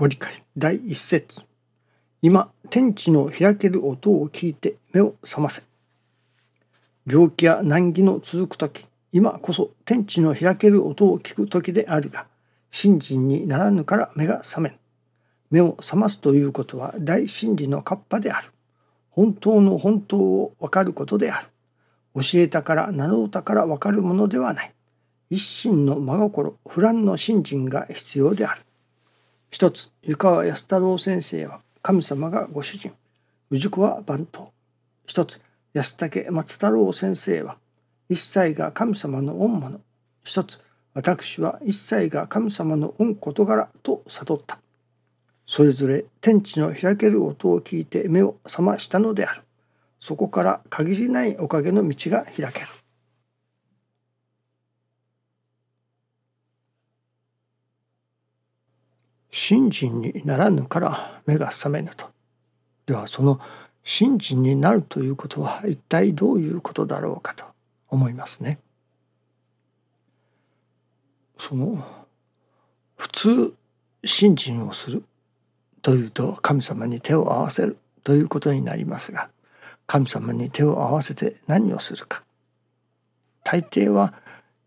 ご理解。第一節今天地の開ける音を聞いて目を覚ませ。病気や難儀の続く時。今こそ天地の開ける音を聞く時であるが信心にならぬから目が覚めん。目を覚ますということは大真理のカッパである。本当の本当を分かることである。教えたから習うたから分かるものではない。一心の真心不乱の信心が必要である。一つ湯川安太郎先生は神様がご主人。氏子は番頭。一つ安武松太郎先生は一切が神様の御物。一つ私は一切が神様の御事柄と悟った。それぞれ天地の開ける音を聞いて目を覚ましたのである。そこから限りないおかげの道が開ける。信心にならぬから目が覚めぬと。ではその信心になるということは一体どういうことだろうかと思いますね。その普通信心をするというと神様に手を合わせるということになりますが神様に手を合わせて何をするか大抵は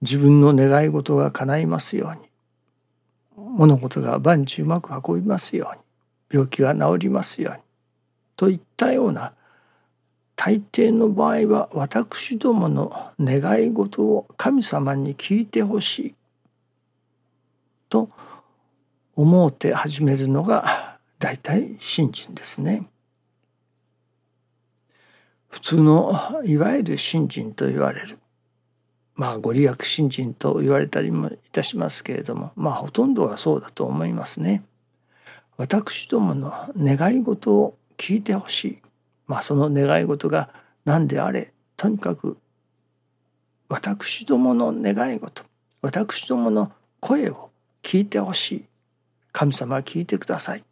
自分の願い事が叶いますように物事が万事うまく運びますように病気が治りますようにといったような大抵の場合は私どもの願い事を神様に聞いてほしいと思うて始めるのが大体信心ですね。普通のいわゆる信心と言われるまあご利益信心と言われたりもいたしますけれどもまあほとんどがそうだと思いますね。私どもの願い事を聞いてほしい。まあその願い事が何であれとにかく私どもの願い事私どもの声を聞いてほしい神様聞いてください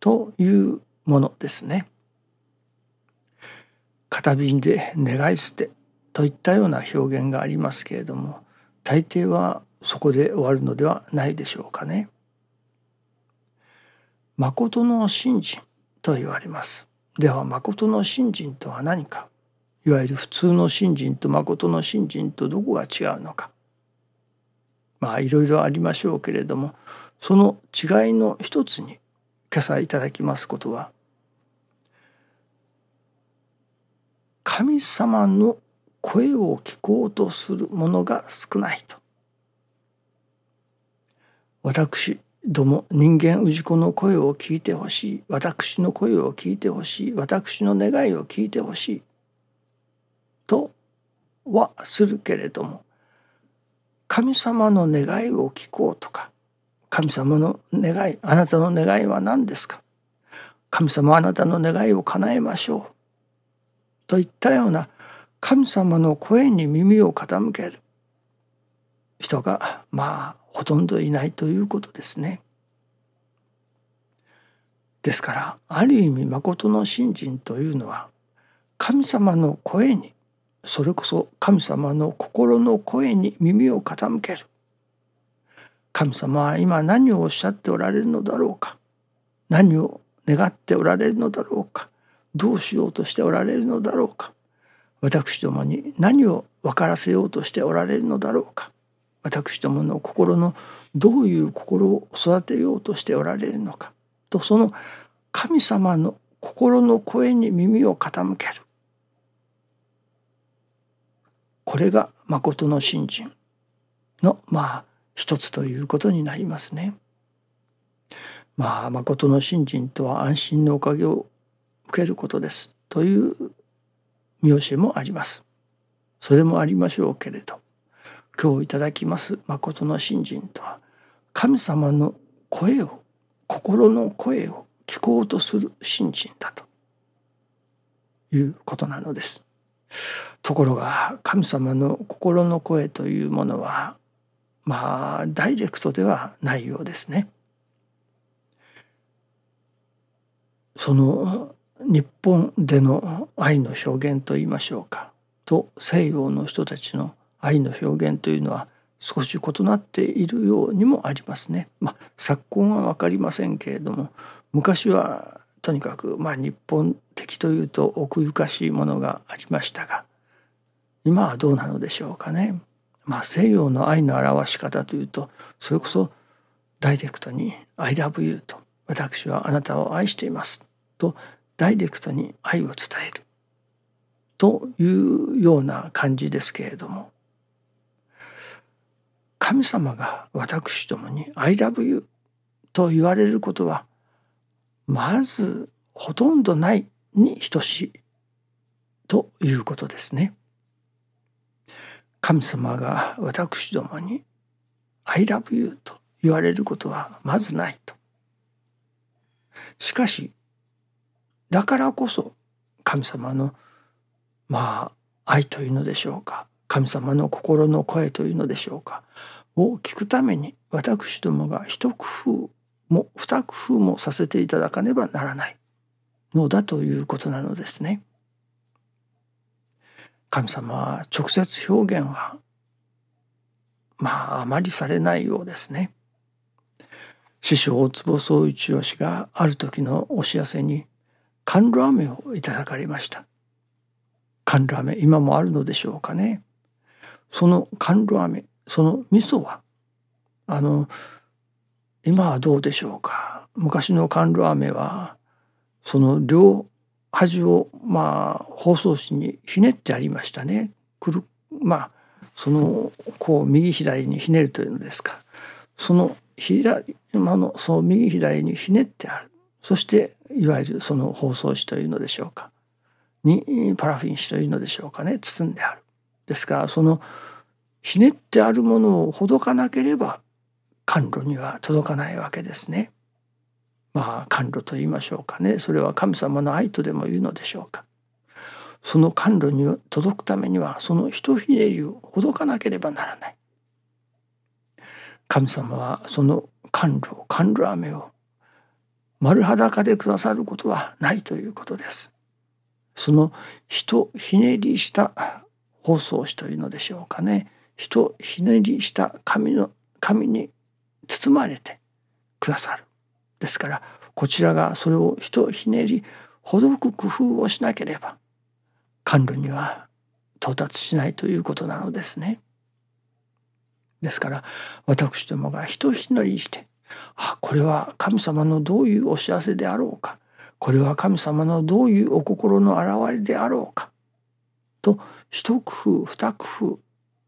というものですね。片瓶で願い捨てといったような表現がありますけれども大抵はそこで終わるのではないでしょうかね。誠の信心と言われます。では誠の信心とは何かいわゆる普通の信心と誠の信心とどこが違うのかまあいろいろありましょうけれどもその違いの一つに今朝いただきますことは神様の声を聞こうとするものが少ないと。私ども人間氏子の声を聞いてほしい。私の声を聞いてほしい。私の願いを聞いてほしい。とはするけれども神様の願いを聞こうとか神様の願いあなたの願いは何ですか？神様あなたの願いを叶えましょう。といったような神様の声に耳を傾ける。人がまあほとんどいないということですね。ですからある意味誠の信心というのは神様の声にそれこそ神様の心の声に耳を傾ける。神様は今何をおっしゃっておられるのだろうか。何を願っておられるのだろうか。どうしようとしておられるのだろうか。私どもに何を分からせようとしておられるのだろうか。私どもの心のどういう心を育てようとしておられるのか。とその神様の心の声に耳を傾ける。これが誠の信心のまあ一つということになりますね。まあ誠の信心とは安心のおかげを受けることです。という見教えもあります。それもありましょうけれど今日いただきます誠の信心とは神様の声を心の声を聞こうとする信心だということなのです。ところが神様の心の声というものはまあダイレクトではないようですね。その日本での愛の表現といいましょうかと西洋の人たちの愛の表現というのは少し異なっているようにもありますね。まあ、昨今は分かりませんけれども昔はとにかくまあ日本的というと奥ゆかしいものがありましたが今はどうなのでしょうかね。まあ、西洋の愛の表し方というとそれこそダイレクトに「I love you」と「私はあなたを愛しています」とダイレクトに愛を伝えるというような感じですけれども神様が私どもに「I love you」と言われることはまずほとんどないに等しいということですね。神様が私どもに「I love you」と言われることはまずないと。しかしだからこそ神様のまあ愛というのでしょうか神様の心の声というのでしょうかを聞くために私どもが一工夫も二工夫もさせていただかねばならないのだということなのですね。神様は直接表現はまああまりされないようですね。師匠大坪宗一郎氏がある時のお知らせに甘露飴をいただかれました。甘露飴今もあるのでしょうかね。その甘露飴その味噌はあの今はどうでしょうか昔の甘露飴はその両端をまあ包装紙にひねってありましたね。くるまあそのこう右左にひねるというのですかその左今のその右左にひねってあるそしていわゆるその包装紙というのでしょうかにパラフィン紙というのでしょうかね包んである。ですからそのひねってあるものをほどかなければ甘露には届かないわけですね。まあ甘露と言いましょうかねそれは神様の愛とでも言うのでしょうか。その甘露に届くためにはそのひとひねりをほどかなければならない。神様はその甘露甘露飴を丸裸でくださることはないということです。そのひとひねりした包装紙というのでしょうかねひとひねりした紙の紙に包まれてくださる。ですからこちらがそれをひとひねりほどく工夫をしなければ甘露には到達しないということなのですね。ですから私どもがひとひねりしてあこれは神様のどういうお知らせであろうか？これは神様のどういうお心の表れであろうか？と一工夫二工夫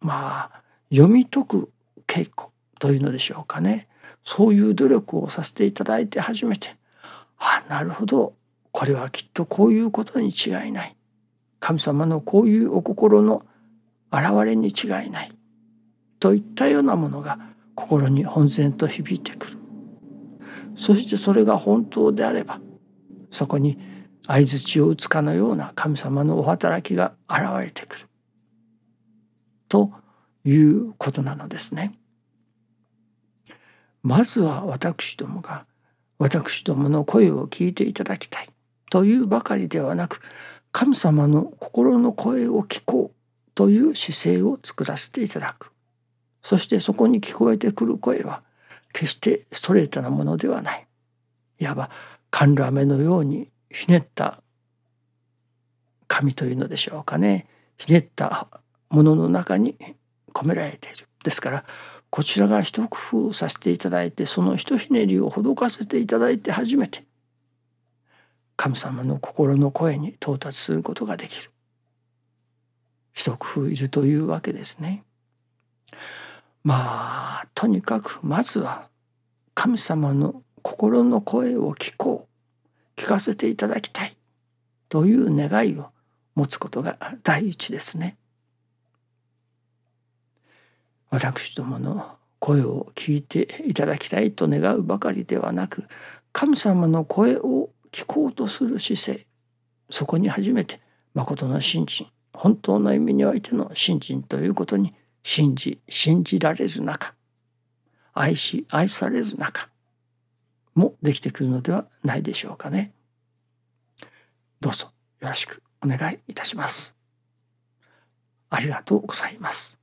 まあ読み解く稽古というのでしょうかね。そういう努力をさせていただいて初めてあなるほど。これはきっとこういうことに違いない神様のこういうお心の現れに違いないといったようなものが心に本然と響いてくる。そしてそれが本当であればそこに相槌を打つかのような神様のお働きが現れてくる。ということなのですね。まずは私どもが私どもの声を聞いていただきたい。というばかりではなく神様の心の声を聞こうという姿勢を作らせていただく。そしてそこに聞こえてくる声は決してストレートなものではない。いわば甘露飴のようにひねった紙というのでしょうかね。ひねったものの中に込められている。ですからこちらが一工夫させていただいてそのひとひねりをほどかせていただいて初めて神様の心の声に到達することができる。一工夫いるというわけですね。まあとにかくまずは神様の心の声を聞こう聞かせていただきたいという願いを持つことが第一ですね。私どもの声を聞いていただきたいと願うばかりではなく神様の声を聞こうとする姿勢そこに初めて誠の信心本当の意味においての信心ということに信じ信じられる中愛し愛される中もできてくるのではないでしょうかね。どうぞよろしくお願いいたします。ありがとうございます。